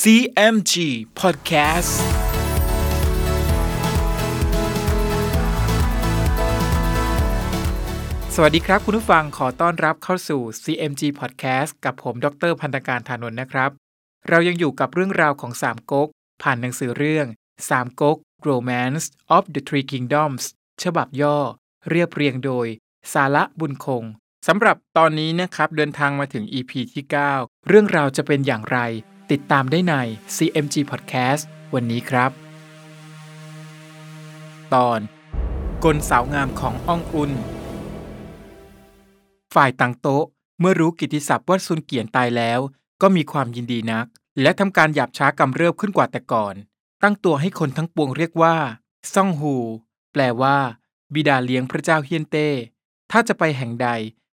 CMG Podcast สวัสดีครับคุณผู้ฟังขอต้อนรับเข้าสู่ CMG Podcast กับผม ดรพันธการธานนท์นะครับ เรายังอยู่กับเรื่องราวของสามก๊กผ่านหนังสือเรื่องสามก๊ก Romance of the Three Kingdoms ฉบับย่อ เรียบเรียงโดย สาระบุญคงสำหรับตอนนี้นะครับเดินทางมาถึง EP ที่ 9 เรื่องราวจะเป็นอย่างไร ติดตามได้ใน CMG Podcast วันนี้ครับ ตอน กลสาวงามของอองอุน ฝ่ายตังโต๊ะ เมื่อรู้กิตติศัพท์ว่าซุนเกียนตายแล้ว ก็มีความยินดีนัก และทำการหยาบช้ากำเริบขึ้นกว่าแต่ก่อน ตั้งตัวให้คนทั้งปวงเรียกว่าซ่องฮู แปลว่า บิดาเลี้ยงพระเจ้าเฮียนเต้ ถ้าจะไปแห่งใด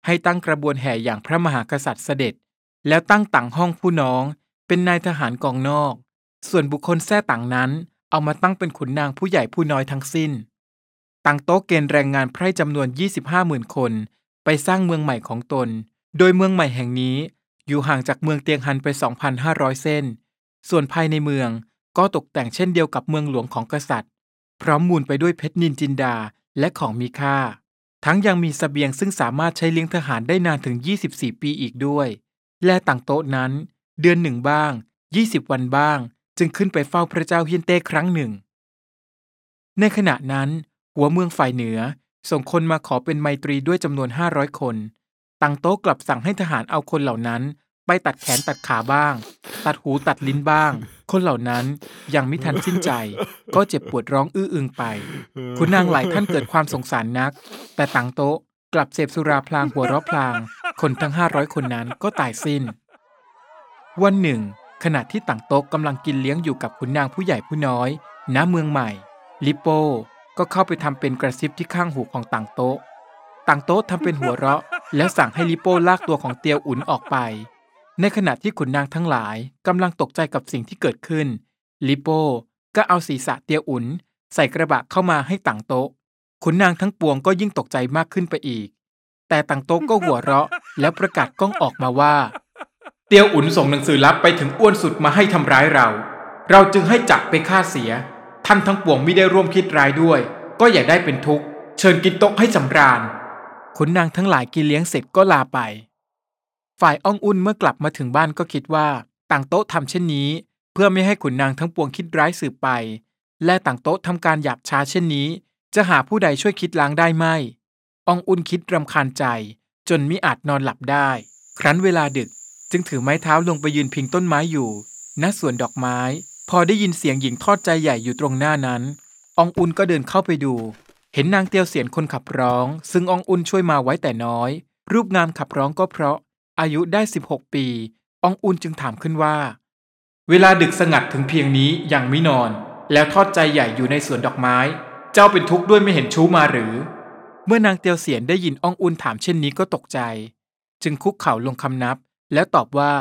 ให้ตั้งกระบวนแห่อย่างพระมหากษัตริย์เสด็จ แล้วตั้งต่างห้องผู้น้อง เป็นนายทหารกองนอก ส่วนบุคคลแท้ต่างนั้น เอามาตั้งเป็นขุนนางผู้ใหญ่ผู้น้อยทั้งสิ้นตังโต๊ะเกณฑ์แรงงานไพร่จำนวน 25 0,000คน ไปสร้างเมืองใหม่ของตน โดยเมืองใหม่แห่งนี้ อยู่ห่างจากเมืองเตียงฮันไป 2,500 เส้น ส่วนภายในเมืองก็ตกแต่งเช่นเดียวกับเมืองหลวงของกษัตริย์ พร้อมมูลไปด้วยเพชรนินจินดาและของมีค่า ทั้งยังมีสเสบียงซึ่งสามารถใช้เลี้ยงทหารได้นานถึง 24 ปีอีกด้วย และต่างโต๊ะนั้น เดือนหนึ่งบ้าง 20 วันบ้าง จึงขึ้นไปเฝ้าพระเจ้าเฮียนเต้ครั้งหนึ่ง ในขณะนั้น หัวเมืองฝ่ายเหนือส่งคนมาขอเป็นไมตรีด้วยจำนวน 500 คน ตังโต๊ะกลับสั่งให้ทหารเอาคนเหล่านั้น ไปตัดแขนตัดขาบ้าง ตัดหูตัดลิ้นบ้าง คนเหล่านั้นยังไม่ทันสิ้นใจ ก็เจ็บปวดร้องอื้ออึงไป คุณนางหลายท่านเกิดความสงสารนัก แต่ตังโต๊ะกลับเสพสุราพลางหัวเราะพลาง คนทั้ง 500 คนนั้นก็ตายสิ้น วันหนึ่ง ขณะที่ต่างโต๊ะกำลังกินเลี้ยงอยู่กับขุนนางผู้ใหญ่ผู้น้อย ณ เมืองใหม่ ลิโป้ก็เข้าไปทำเป็นกระซิบที่ข้างหูของต่างโต๊ะ ต่างโต๊ะทำเป็นหัวเราะ แล้วสั่งให้ลิโป้ลากตัวของเตียวอุ่นออกไป ในขณะที่ขุนนางทั้งหลายกำลังตกใจกับสิ่งที่เกิดขึ้น ลิโป้ก็เอาศีรษะเตียวอุ่น ใส่กระบะเข้ามาให้ต่างโต๊ะ ขุนนางทั้งปวงก็ยิ่งตกใจมากขึ้นไปอีก แต่ต่างโต๊ะก็หัวเราะ แล้วประกาศก้องออกมาว่า เตียวอุ่นส่งหนังสือลับไปถึงอ้วนสุดมาให้ทำร้ายเรา เราจึงให้จับไปฆ่าเสีย ท่านทั้งปวงไม่ได้ร่วมคิดร้ายด้วย ก็อย่าได้เป็นทุกข์ เชิญกินโต๊ะให้สำราญขุนนางทั้งหลายกินเลี้ยงเสร็จก็ลาไป ฝ่ายอ้องอุ่นเมื่อกลับมาถึงบ้านก็คิดว่า ต่างโต๊ะทำเช่นนี้ เพื่อไม่ให้ขุนนางทั้งปวงคิดร้ายสืบไป และต่างโต๊ะทำการหยาบช้าเช่นนี้ จะหาผู้ใดช่วยคิดล้างได้ไหมอองอุ่นคิดรำคาญใจ จนมิอาจนอนหลับได้ ครั้นเวลาดึก จึงถือไม้เท้าลงไปยืนพิงต้นไม้อยู่ณสวนดอกไม้ พอได้ยินเสียงหญิงทอดใจใหญ่อยู่ตรงหน้านั้น อองอุนก็เดินเข้าไปดู เห็นนางเตียวเสียนคนขับร้อง ซึ่งอองอุนช่วยมาไว้แต่น้อย รูปงามขับร้องก็เพราะ อายุได้ 16 ปี อองอุนจึงถามขึ้นว่า เวลาดึกสงัดถึงเพียงนี้ยังไม่นอน แล้วทอดใจใหญ่อยู่ในสวนดอกไม้ เจ้าเป็นทุกข์ด้วยไม่เห็นชู้มาหรือ เมื่อนางเตียวเสียนได้ยินอองอุนถามเช่นนี้ก็ตกใจ จึงคุกเข่าลงคำนับ แล้วตอบว่า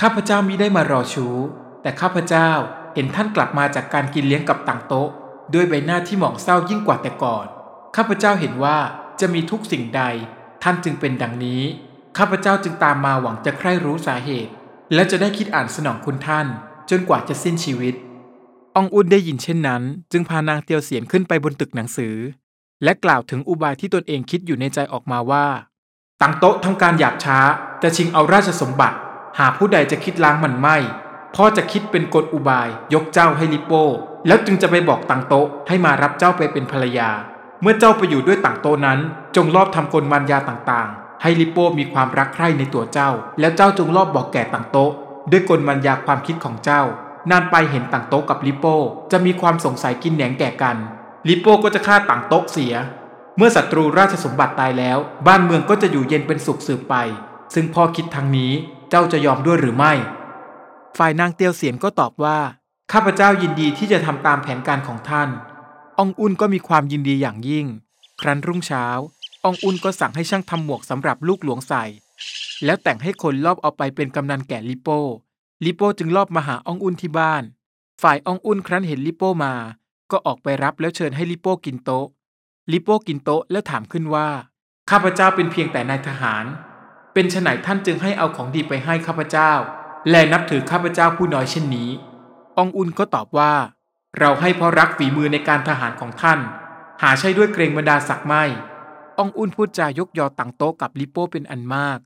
ข้าพเจ้ามิได้มารอชู้ แต่ข้าพเจ้าเห็นท่านกลับมาจากการกินเลี้ยงกับต่างโต๊ะ ด้วยใบหน้าที่หมองเศร้ายิ่งกว่าแต่ก่อน ข้าพเจ้าเห็นว่าจะมีทุกสิ่งใด ท่านจึงเป็นดังนี้ ข้าพเจ้าจึงตามมาหวังจะใคร่รู้สาเหตุ และจะได้คิดอ่านสนองคุณท่าน จนกว่าจะสิ้นชีวิต อองอุนได้ยินเช่นนั้น จึงพานางเตียวเสียนขึ้นไปบนตึกหนังสือ และกล่าวถึงอุบายที่ตนเองคิดอยู่ในใจออกมาว่า ต่างโต๊ะทำการหยาบช้าจะชิงเอาราชสมบัติ หาผู้ใดจะคิดล้างมันไม่พ่อจะคิดเป็นกฎอุบายยกเจ้าให้ลิโป้ แล้วจึงจะไปบอกต่างโต๊ะให้มารับเจ้าไปเป็นภรรยา เมื่อเจ้าไปอยู่ด้วยต่างโต๊ะนั้น จงรอบทำกลมารยาต่างๆ ให้ลิโป้มีความรักใคร่ในตัวเจ้า แล้วเจ้าจงรอบบอกแก่ต่างโต๊ะ ด้วยกลมารยาความคิดของเจ้านานไปเห็นต่างโต๊ะกับลิโป้ จะมีความสงสัยกินแหนงแก่กัน ลิโป้ก็จะฆ่าต่างโต๊ะเสีย เมื่อศัตรูราชสมบัติตายแล้ว บ้านเมืองก็จะอยู่เย็นเป็นสุขสืบไป ซึ่งพ่อคิดทางนี้เจ้าจะยอมด้วยหรือไม่ ฝ่ายนางเตียวเสียนก็ตอบว่า ข้าพเจ้ายินดีที่จะทำตามแผนการของท่าน องอุ่นก็มีความยินดีอย่างยิ่ง ครั้นรุ่งเช้า องอุ่นก็สั่งให้ช่างทำหมวกสำหรับลูกหลวงใส่ แล้วแต่งให้คนลอบเอาไปเป็นกำนันแก่ลิโป้ ลิโป้จึงลอบมาหาองอุ่นที่บ้าน ฝ่ายองอุ่นครั้นเห็นลิโป้มา ก็ออกไปรับแล้วเชิญให้ลิโป้กินโต๊ะ ลิโป้กินโต๊ะแล้วถามขึ้นว่า ข้าพเจ้าเป็นเพียงแต่นายทหาร เป็นฉไหนท่านจึงให้เอาของดีไปให้ข้าพเจ้า และนับถือข้าพเจ้าผู้น้อยเช่นนี้ องอุนก็ตอบว่า เราให้เพราะรักฝีมือในการทหารของท่าน หาใช่ด้วยเกรงบรรดาศักดิ์ไม่องอุนพูดจายกยอต่างโต๊ะกับลิโป้เป็นอันมาก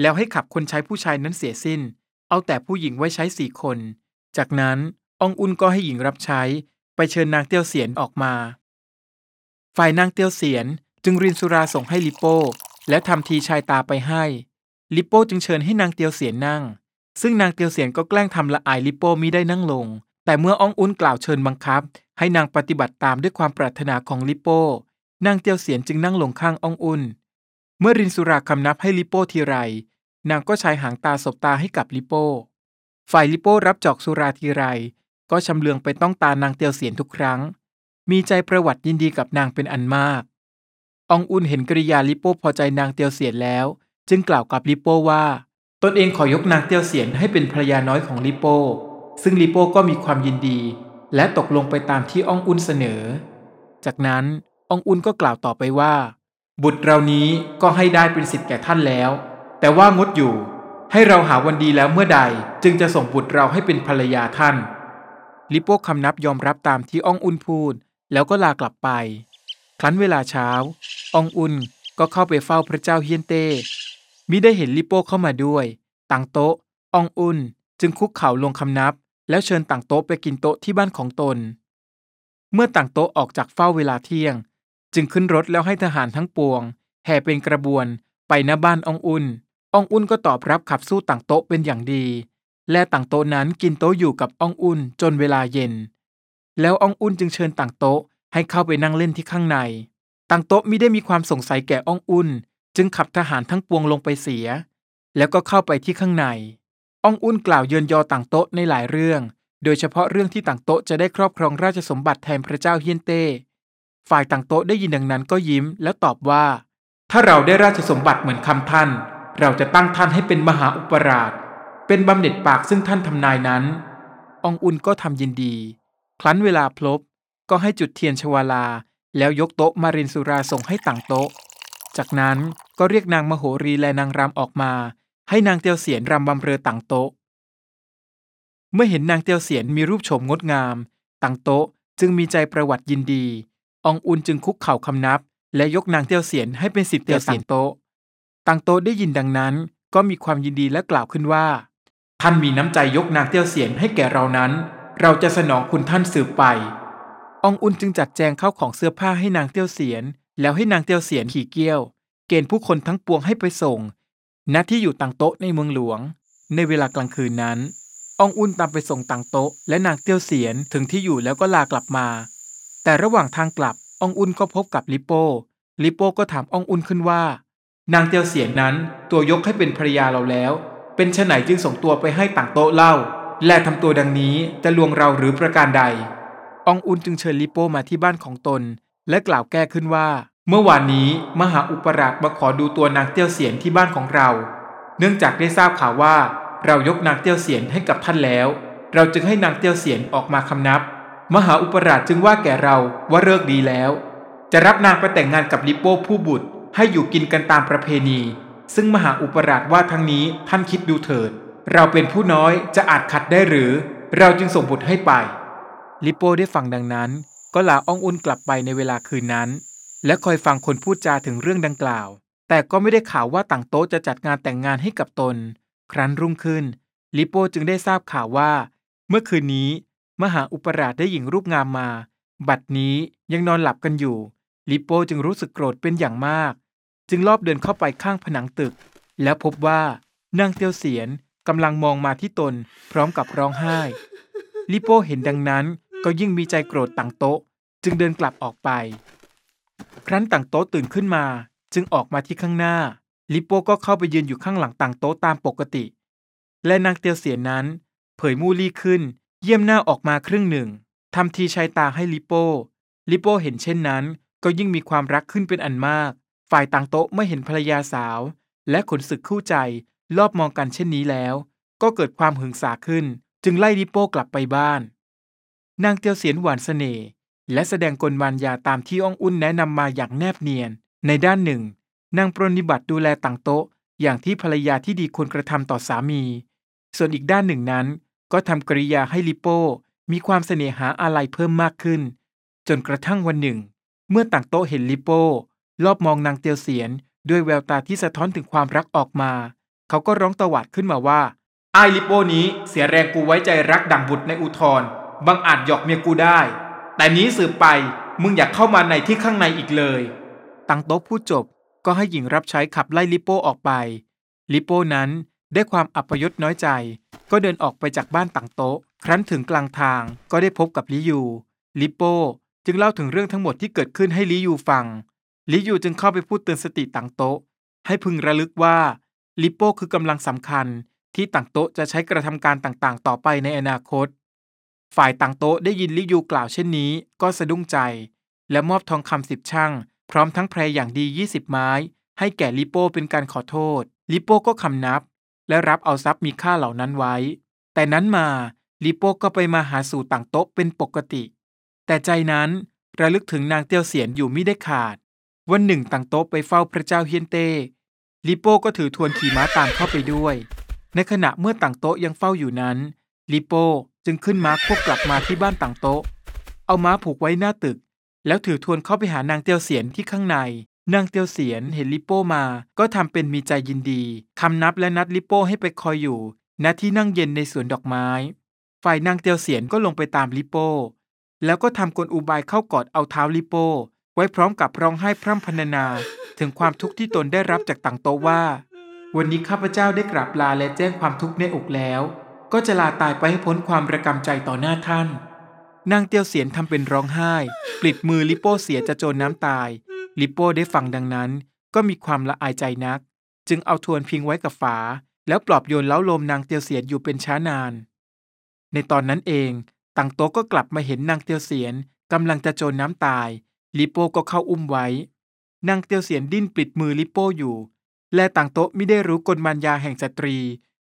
แล้วให้ขับคนใช้ผู้ชายนั้นเสียสิ้น เอาแต่ผู้หญิงไว้ใช้สี่คน จากนั้นอองอุนก็ให้หญิงรับใช้ไปเชิญนางเตียวเสียนออกมา ฝ่ายนางเตียวเสียนจึงรินสุราส่งให้ลิโป้ และทำทีชายตาไปให้ ลิโป้จึงเชิญให้นางเตียวเสียนนั่ง ซึ่งนางเตียวเสียนก็แกล้งทำละอายลิโป้มิได้นั่งลง แต่เมื่ออ้องอุนกล่าวเชิญบังคับ ให้นางปฏิบัติตามด้วยความปรารถนาของลิโป้ นางเตียวเสียนจึงนั่งลงข้างอ้องอุนเมื่อรินสุราคำนับให้ลิโป้ทีไร นางก็ใช้หางตาสบตาให้กับลิโป้ ฝ่ายลิโป้รับจอกสุราทีไร ก็ชำเลืองไปต้องตานางเตียวเสียนทุกครั้ง มีใจประวัติยินดีกับนางเป็นอันมาก อองอุนเห็นกริยาลิโป้พอใจนางเตียวเสียนแล้ว จึงกล่าวกับลิโป้ว่า ตนเองขอยกนางเตียวเสียนให้เป็นภรรยาน้อยของลิโป้ ซึ่งลิโป้ก็มีความยินดี และตกลงไปตามที่อองอุนเสนอ จากนั้นอองอุนก็กล่าวต่อไปว่า บุตรเรานี้ก็ให้ได้เป็นสิทธิ์แก่ท่านแล้ว แต่ว่างดอยู่ ให้เราหาวันดีแล้วเมื่อใดจึงจะส่งบุตรเราให้เป็นภรรยาท่าน ลิโป้คำนับยอมรับตามที่อองอุนพูด แล้วก็ลากลับไป ครั้นเวลาเช้าอองอุนก็เข้าไปเฝ้าพระเจ้าเฮียนเต้มิได้เห็นลิโป้เข้ามาด้วย ต่างโต๊ะอองอุนจึงคุกเข่าลงคำนับ แล้วเชิญต่างโต๊ะไปกินโต๊ะที่บ้านของตน เมื่อต่างโต๊ะออกจากเฝ้าเวลาเที่ยง จึงขึ้นรถแล้วให้ทหารทั้งปวง แห่เป็นกระบวนไปหน้าบ้านอองอุนอองอุนก็ตอบรับขับสู้ต่างโต๊ะเป็นอย่างดี และต่างโต๊ะนั้นกินโต๊ะอยู่กับอองอุนจนเวลาเย็น แล้วอองอุ่นจึงเชิญต่างโต๊ะให้เข้าไปนั่งเล่นที่ข้างใน ต่างโต๊ะมิได้มีความสงสัยแก่อองอุ่น จึงขับทหารทั้งปวงลงไปเสีย แล้วก็เข้าไปที่ข้างในอองอุ่นกล่าวเยินยอต่างโต๊ะในหลายเรื่อง โดยเฉพาะเรื่องที่ต่างโต๊ะจะได้ครอบครองราชสมบัติแทนพระเจ้าเฮียนเต้ ฝ่ายต่างโต๊ะได้ยินดังนั้นก็ยิ้มแล้วตอบว่า ถ้าเราได้ราชสมบัติเหมือนคำท่าน เราจะตั้งท่านให้เป็นมหาอุปราช เป็นบำเหน็จปากซึ่งท่านทำนายนั้น อองอุ่นก็ทำยินดี ครั้นเวลาพลบก็ให้จุดเทียนชวาลา แล้วยกโต๊ะมารินสุราส่งให้ต่างโต๊ะ จากนั้นก็เรียกนางมโหรีและนางรำออกมา ให้นางเตียวเสียนรำบำเรอต่างโต๊ะ เมื่อเห็นนางเตียวเสียนมีรูปโฉมงดงาม ต่างโต๊ะจึงมีใจประวัติยินดีอองอุนจึงคุกเข่าคำนับ และยกนางเตียวเสียนให้เป็นสิทธิ์เตียวเสียนโต๊ะต่างโต๊ะได้ยินดังนั้นก็มีความยินดีและกล่าวขึ้นว่า ท่านมีน้ำใจยกนางเตียวเสียนให้แก่เรานั้น เราจะสนองคุณท่านสืบไปอองอุนจึงจัดแจงเข้าของเสื้อผ้าให้นางเตียวเสียน แล้วให้นางเตียวเสียนขี่เกี้ยว เกณฑ์ผู้คนทั้งปวงให้ไปส่ง ณ ที่อยู่ต่างโต๊ะในเมืองหลวง ในเวลากลางคืนนั้นอองอุนตามไปส่งต่างโต๊ะ และนางเตียวเสียนถึงที่อยู่แล้วก็ลากลับมา แต่ระหว่างทางกลับอองอุนก็พบกับลิโป้ลิโป้ก็ถามอองอุนขึ้นว่า นางเตียวเสียนนั้นตัวยกให้เป็นภรรยาเราแล้ว เป็นชะไหนจึงส่งตัวไปให้ต่างโต๊ะเล่า และทำตัวดังนี้จะลวงเราหรือประการใด อองอุนจึงเชิญลิโป้มาที่บ้านของตน และกล่าวแก้ขึ้นว่า เมื่อวานนี้มหาอุปราชมาขอดูตัวนางเตี้ยวเสียนที่บ้านของเรา เนื่องจากได้ทราบข่าวว่า เรายกนางเตี้ยวเสียนให้กับท่านแล้ว เราจึงให้นางเตี้ยวเสียนออกมาคำนับ มหาอุปราชจึงว่าแก่เราว่าเลิกดีแล้ว จะรับนางไปแต่งงานกับลิโป้ผู้บุตรให้อยู่กินกันตามประเพณี ซึ่งมหาอุปราชว่าทั้งนี้ท่านคิดดูเถิด เราเป็นผู้น้อยจะอาจขัดได้หรือ เราจึงส่งบุตรให้ไป ลิโป้ได้ฟังดังนั้น ก็ลาอ้องอุนกลับไปในเวลาคืนนั้น และคอยฟังคนพูดจาถึงเรื่องดังกล่าว แต่ก็ไม่ได้ข่าวว่าต่างโต๊ะจะจัดงานแต่งงานให้กับตน ครั้นรุ่งขึ้น ลิโป้จึงได้ทราบข่าวว่า เมื่อคืนนี้ มหาอุปราชได้หญิงรูปงามมา บัดนี้ยังนอนหลับกันอยู่ ลิโป้จึงรู้สึกโกรธเป็นอย่างมาก จึงลอบเดินเข้าไปข้างผนังตึก แล้วพบว่านางเตียวเสียน กำลังมองมาที่ตนพร้อมกับร้องไห้ ลิโป้เห็นดังนั้นก็ยิ่งมีใจโกรธต่างโต๊ะ จึงเดินกลับออกไป ครั้นต่างโต๊ะตื่นขึ้นมา จึงออกมาที่ข้างหน้า ลิโป้ก็เข้าไปยืนอยู่ข้างหลังต่างโต๊ะตามปกติ และนางเตียวเสียนนั้น เผยมูลี่ขึ้น เยี่ยมหน้าออกมาครึ่งหนึ่งทำทีชายตาให้ลิโป้ลิโป้เห็นเช่นนั้นก็ยิ่งมีความรักขึ้นเป็นอันมาก ฝ่ายต่างโต๊ะเมื่อเห็นภรรยาสาว และขนศึกคู่ใจ รอบมองกันเช่นนี้แล้ว ก็เกิดความหึงสาขึ้น จึงไล่ลิโป้กลับไปบ้าน นางเตียวเสียนหวานเสน่ห์และแสดงกลมารยาตามที่อ้องอุ่นแนะนำมาอย่างแนบเนียน ในด้านหนึ่ง นางปรนนิบัติดูแลต่างโต๊ะ อย่างที่ภรรยาที่ดีควรกระทำต่อสามี ส่วนอีกด้านหนึ่งนั้น ก็ทำกริยาให้ลิโป้ มีความเสน่หาอะไรเพิ่มมากขึ้น จนกระทั่งวันหนึ่ง เมื่อต่างโต๊ะเห็นลิโป้รอบมองนางเตียวเสียนด้วยแววตาที่สะท้อนถึงความรักออกมา เขาก็ร้องตวาดขึ้นมาว่าไอ้ลิโป้นี้เสียแรงกูไว้ใจรักดั่งบุตรในอุทธรบังอาจหยอกเมียกูได้ แต่นี้สืบไปมึงอยากเข้ามาในที่ข้างในอีกเลย ตังโต๊ะพูดจบก็ให้หญิงรับใช้ขับไล่ลิโป้ออกไป ลิโป้นั้นได้ความอัปยศน้อยใจ ก็เดินออกไปจากบ้านตังโต๊ะ ครั้นถึงกลางทางก็ได้พบกับลิยู ลิโป้จึงเล่าถึงเรื่องทั้งหมดที่เกิดขึ้นให้ลิยูฟัง ลิยูจึงเข้าไปพูดเตือนสติตังโต๊ะ ให้พึงระลึกว่า ลิโป้คือกำลังสำคัญที่ตังโต๊ะจะใช้กระทำการต่างๆ ต่อไปในอนาคต ฝ่ายตังโต๊ะได้ยินลิยูกล่าวเช่นนี้ ก็สะดุ้งใจ และมอบทองคำสิบช่าง พร้อมทั้งแพรอย่างดี 20 ไม้ ให้แก่ลิโป้เป็นการขอโทษ ลิโป้ก็คำนับ และรับเอาทรัพย์มีค่าเหล่านั้นไว้ แต่นั้นมาลิโป้ก็ไปมาหาสู่ต่างโต๊ะเป็นปกติ แต่ใจนั้นระลึกถึงนางเตียวเสียนอยู่ไม่ได้ขาด วันหนึ่งต่างโต๊ะไปเฝ้าพระเจ้าเฮียนเต้ ลิโป้ก็ถือทวนขี่ม้าตามเข้าไปด้วย ในขณะเมื่อต่างโต๊ะยังเฝ้าอยู่นั้นลิโป้จึงขึ้นม้าควบกลับมาที่บ้านต่างโต๊ะ เอาม้าผูกไว้หน้าตึก แล้วถือทวนเข้าไปหานางเตียวเสียนที่ข้างใน นางเตียวเสียนเห็นลิโป้มา ก็ทำเป็นมีใจยินดีคำนับและนัดลิโป้ให้ไปคอยอยู่ ณ ที่นั่งเย็นในสวนดอกไม้ ฝ่ายนางเตียวเสียนก็ลงไปตามลิโป้ แล้วก็ทำกลอุบายเข้ากอดเอาเท้าลิโป้ ไว้พร้อมกับร้องไห้พร่ำพรรณนา ถึงความทุกข์ที่ตนได้รับจากต่างโตว่า วันนี้ข้าพเจ้าได้กราบลาและแจ้งความทุกข์ในอกแล้ว ก็จะลาตายไปให้พ้นความระกำใจต่อหน้าท่าน นางเตียวเสียนทำเป็นร้องไห้ ปลิดมือลิโป้เสียจะโจรน้ำตาย ลิโป้ได้ฟังดังนั้น ก็มีความละอายใจนัก จึงเอาทวนพิงไว้กับฝา แล้วปลอบโยนเล้าลมนางเตียวเสียนอยู่เป็นช้านาน ในตอนนั้นเองตังโตก็กลับมาเห็นนางเตียวเสียนกำลังจะโจรน้ำตายลิโป้ก็เข้าอุ้มไว้ นางเตียวเสียนดิ้นปลิดมือลิโป้อยู่ และตังโต๊ะไม่ได้รู้กลมารยาแห่งสตรี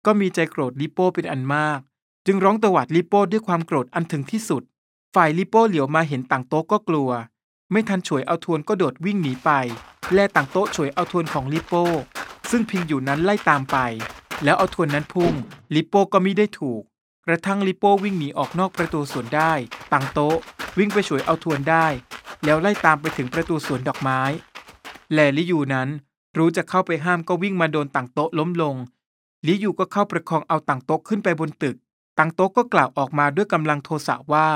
ก็มีใจโกรธลิโป้เป็นอันมาก จึงร้องตวาดลิโป้ด้วยความโกรธอันถึงที่สุด ฝ่ายลิโป้เหลียวมาเห็นต่างโต๊ะก็กลัว ไม่ทันฉวยเอาทวนก็โดดวิ่งหนีไป แล่ต่างโต๊ะฉวยเอาทวนของลิโป้ ซึ่งพิงอยู่นั้นไล่ตามไป แล้วเอาทวนนั้นพุ่งลิโป้ก็มิได้ถูกกระทั่งลิโป้วิ่งหนีออกนอกประตูสวนได้ ต่างโต๊ะ วิ่งไปฉวยเอาทวนได้ แล้วไล่ตามไปถึงประตูสวนดอกไม้ แลลิยูนั้นรู้จะเข้าไปห้ามก็วิ่งมาโดนต่างโต๊ะล้มลงลิยูก็เข้าประคองเอาต่างโต๊ะขึ้นไปบนตึก ต่างโต๊ะก็กล่าวออกมาด้วยกำลังโทสะว่า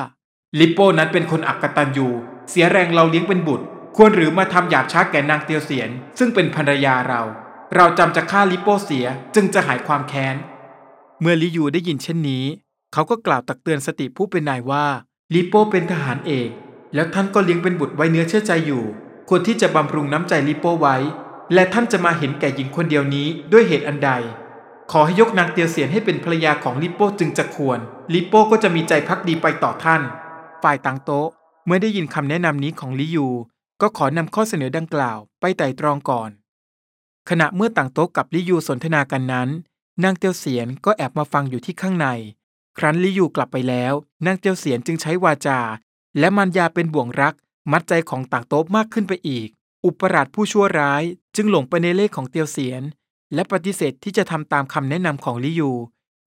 ลิปโป้นั้นเป็นคนอักตันยูเสียแรงเราเลี้ยงเป็นบุตร ควรหรือมาทำหยาบช้าแก่นางเตียวเสียน ซึ่งเป็นภรรยาเรา เราจำจะฆ่าลิปโป้เสียจึงจะหายความแค้น เมื่อลิยูได้ยินเช่นนี้ เขาก็กล่าวตักเตือนสติผู้เป็นนายว่าลิปโป้เป็นทหารเอก แล้วท่านก็เลี้ยงเป็นบุตรไว้เนื้อเชื่อใจอยู่ ควรที่จะบำรุงน้ำใจลิโป้ไว้ และท่านจะมาเห็นแก่หญิงคนเดียวนี้ด้วยเหตุอันใด ขอให้ยกนางเตียวเสียนให้เป็นภรรยาของลิโป้จึงจะควร ลิโป้ก็จะมีใจพักดีไปต่อท่าน ฝ่ายต่างโต๊ะ เมื่อได้ยินคำแนะนำนี้ของลิยู ก็ขอนำข้อเสนอดังกล่าวไปไต่ตรองก่อน ขณะเมื่อต่างโต๊ะกับลิยูสนทนากันนั้น นางเตียวเสียนก็แอบมาฟังอยู่ที่ข้างใน ครั้นลิยูกลับไปแล้ว นางเตียวเสียนจึงใช้วาจา และมันยาเป็นบ่วงรัก มัดใจของต่างโต๊ะมากขึ้นไปอีก อุปราชผู้ชั่วร้ายจึงหลงไปในเลขของเตียวเสียน และปฏิเสธที่จะทำตามคำแนะนำของลิยู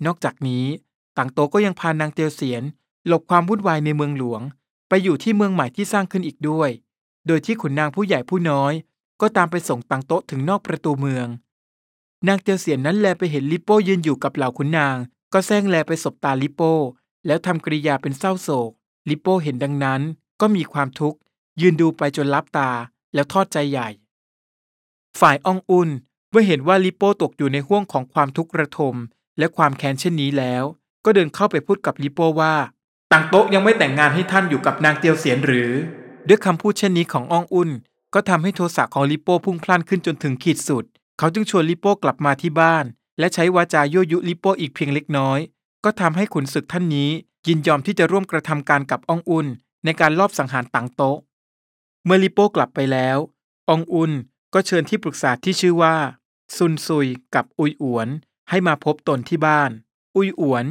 นอกจากนี้ต่างโต๊ะก็ยังพานางเตียวเสียน หลบความวุ่นวายในเมืองหลวง ไปอยู่ที่เมืองใหม่ที่สร้างขึ้นอีกด้วย โดยที่ขุนนางผู้ใหญ่ผู้น้อย ก็ตามไปส่งตังโต๊ะถึงนอกประตูเมือง นางเตียวเสียนนั้นแลไปเห็นลิโป้ยืนอยู่กับเหล่าขุนนาง ก็แซงแลไปสบตาลิโป้แล้วทำกริยาเป็นเศร้าโศก ลิโป้เห็นดังนั้นก็มีความทุกข์ ยืนดูไปจนลับตาแล้วทอดใจใหญ่ ฝ่ายอ่องอุ่นเมื่อเห็นว่าลิโป้ตกอยู่ในห่วงของความทุกข์ระทม และความแค้นเช่นนี้แล้ว ก็เดินเข้าไปพูดกับลิโป้ว่าต่างโต๊ะยังไม่แต่งงานให้ท่านอยู่กับนางเตียวเสียนหรือ ด้วยคำพูดเช่นนี้ของอองอุ่น ก็ทำให้โทสะของลิโป้พุ่งพล่านขึ้นจนถึงขีดสุด เขาจึงชวนลิโป้กลับมาที่บ้าน และใช้วาจายั่วยุลิโป้อีกเพียงเล็กน้อย ก็ทำให้ขุนศึกท่านนี้ ยินยอมที่จะร่วมกระทำการกับอองอุ่นในการลอบสังหารต่างโต๊ะ เมื่อลิโป้กลับไปแล้วอองอุ่นก็เชิญที่ปรึกษาที่ชื่อว่า ซุนซุยกับอุยอวนให้มาพบตนที่บ้าน อุยอวน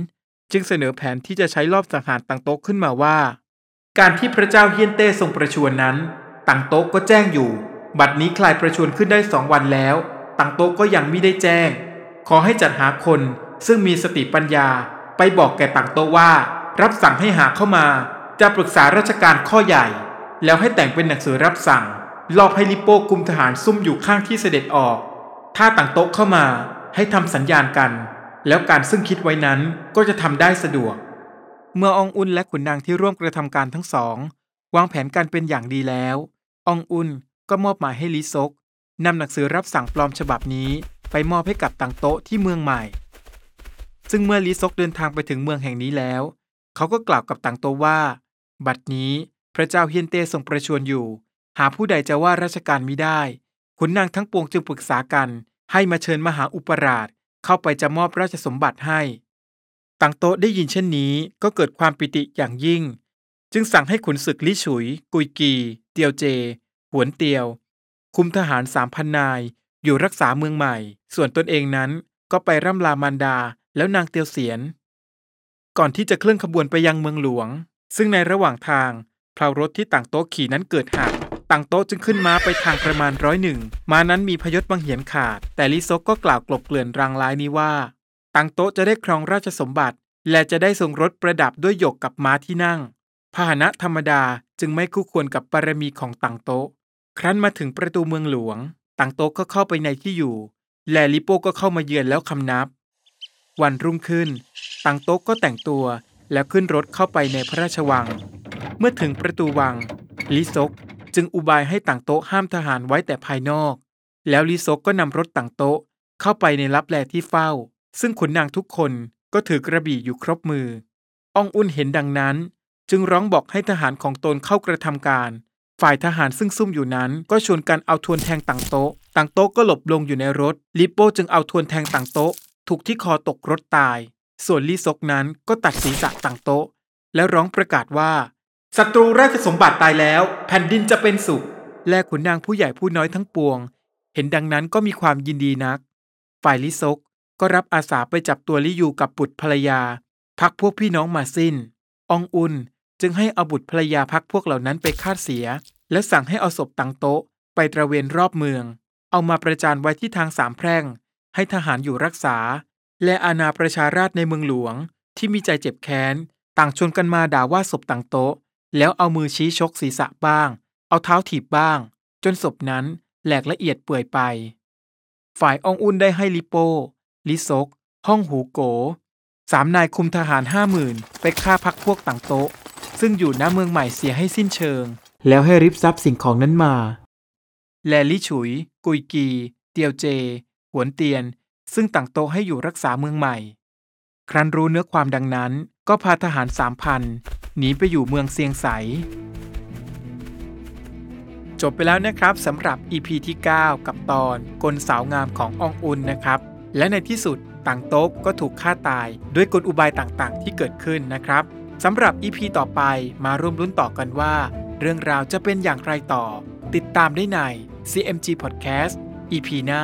จึงเสนอแผนที่จะใช้รอบสังหารตังโต๊ะขึ้นมาว่า การที่พระเจ้าเฮียนเต้ทรงประชวรนั้น ตังโต๊ะก็แจ้งอยู่ บัดนี้คลายประชวรขึ้นได้สองวันแล้ว ตังโต๊ะก็ยังไม่ได้แจ้ง ขอให้จัดหาคนซึ่งมีสติปัญญาไปบอกแก่ต่างโต๊ะว่า รับสั่งให้หาเข้ามา จะปรึกษาราชการข้อใหญ่ แล้วให้แต่งเป็นหนังสือรับสั่ง ลอบให้ลิโป้กุมทหารซุ่มอยู่ข้างที่เสด็จออก ถ้าต่างโต๊ะเข้ามาให้ทำสัญญาณกัน แล้วการซึ่งคิดไว้นั้นก็จะทำได้สะดวก เมื่อองอุนและขุนนางที่ร่วมกระทำการทั้งสอง วางแผนการเป็นอย่างดีแล้วองอุนก็มอบหมายให้ลิซกนำหนังสือรับสั่งปลอมฉบับนี้ ไปมอบให้กับต่างโต๊ะที่เมืองใหม่ ซึ่งเมื่อลิซกเดินทางไปถึงเมืองแห่งนี้แล้ว เขาก็กล่าวกับต่างโตว่า บัดนี้พระเจ้าเฮียนเต้ทรงประชวรอยู่ หาผู้ใดจะว่าราชการมิได้ขุนนางทั้งปวงจึงปรึกษากัน ให้มาเชิญมหาอุปราชเข้าไปจะมอบราชสมบัติให้ต่างโตได้ยินเช่นนี้ก็เกิดความปิติอย่างยิ่ง จึงสั่งให้ขุนศึกลิฉุย กุยกี เตียวเจ หวนเตียว คุมทหารสามพันนาย อยู่รักษาเมืองใหม่ ส่วนตนเองนั้นก็ไปร่ำลามารดาแล้วนางเตียวเสียน ก่อนที่จะเคลื่อนขบวนไปยังเมืองหลวง ซึ่งในระหว่างทางเพลารถที่ต่างโต๊ะขี่นั้นเกิดหักต่างโต๊ะจึงขึ้นม้าไปทางประมาณร้อยหนึ่งม้านั้นมีพยศบังเหียนขาด แต่ลิซกก็กล่าวกลบเกลื่อนรางร้ายนี้ว่าต่างโต๊ะจะได้ครองราชสมบัติ และจะได้ทรงรถประดับด้วยหยกกับม้าที่นั่ง พาหนะธรรมดาจึงไม่คู่ควรกับบารมีของต่างโต๊ะ ครั้นมาถึงประตูเมืองหลวง ต่างโต๊ะก็เข้าไปในที่อยู่ และลิโป้ก็เข้ามาเยือนแล้วคำนับ วันรุ่งขึ้นต่างโต๊ะก็แต่งตัวแล้วขึ้นรถเข้าไปในพระราชวัง เมื่อถึงประตูวัง ลิซกจึงอุบายให้ต่างโต๊ะห้ามทหารไว้แต่ภายนอก แล้วลิซกก็นำรถต่างโต๊ะเข้าไปในลับแลที่เฝ้า ซึ่งขุนนางทุกคนก็ถือกระบี่อยู่ครบมืออองอุ่นเห็นดังนั้น จึงร้องบอกให้ทหารของตนเข้ากระทำการ ฝ่ายทหารซึ่งซุ่มอยู่นั้นก็ชวนกันเอาทวนแทงต่างโต๊ะต่างโต๊ะก็หลบลงอยู่ในรถลิโป้จึงเอาทวนแทงต่างโต๊ะ ถูกที่คอตกรถตาย ส่วนลิซกนั้นก็ตัดศีรษะต่างโต๊ะ แล้วร้องประกาศว่าศัตรูราชสมบัติตายแล้ว แผ่นดินจะเป็นสุข และขุนนางผู้ใหญ่ผู้น้อยทั้งปวง เห็นดังนั้นก็มีความยินดีนัก ฝ่ายลิซกก็รับอาสาไปจับตัวลิยูกับบุตรภรรยา พักพวกพี่น้องมาสิ้นอองอุนจึงให้เอาบุตรภรรยาพักพวกเหล่านั้นไปฆ่าเสีย และสั่งให้เอาศพตังโต๊ะ ไปตระเวนรอบเมือง เอามาประจานไว้ที่ทางสามแพร่ง ให้ทหารอยู่รักษา และอาณาประชาราชในเมืองหลวง ที่มีใจเจ็บแค้น ต่างชวนกันมาด่าว่าศพตังโต๊ะ แล้วเอามือชี้ชกศีรษะบ้าง เอาเท้าถีบบ้าง จนศพนั้นแหลกละเอียดเปื่อยไป ฝ่ายองอุ่นได้ให้ลิโป้ลิซก ห้องหูโก สามนายคุมทหารห้าหมื่นไปฆ่าพักพวกต่างโต๊ะ ซึ่งอยู่หน้าเมืองใหม่เสียให้สิ้นเชิง แล้วให้ริบทรัพย์สิ่งของนั้นมา แลลิฉุย กุยกี เตียวเจ หวนเตียน ซึ่งต่างโตให้อยู่รักษาเมืองใหม่ ครั้นรู้เนื้อความดังนั้น ก็พาทหารสามพันหนีไปอยู่เมืองเซียงไสจบไปแล้วนะครับสำหรับ EP ที่ 9 กับตอนกลสาวงามของอองอุนนะครับ และในที่สุดต่างโต๊ะก็ถูกฆ่าตายด้วยกลอุบายต่างๆ ที่เกิดขึ้นนะครับสำหรับ EP ต่อไปมาร่วมลุ้นต่อกันว่า เรื่องราวจะเป็นอย่างไรต่อ ติดตามได้ใน CMG Podcast EP หน้า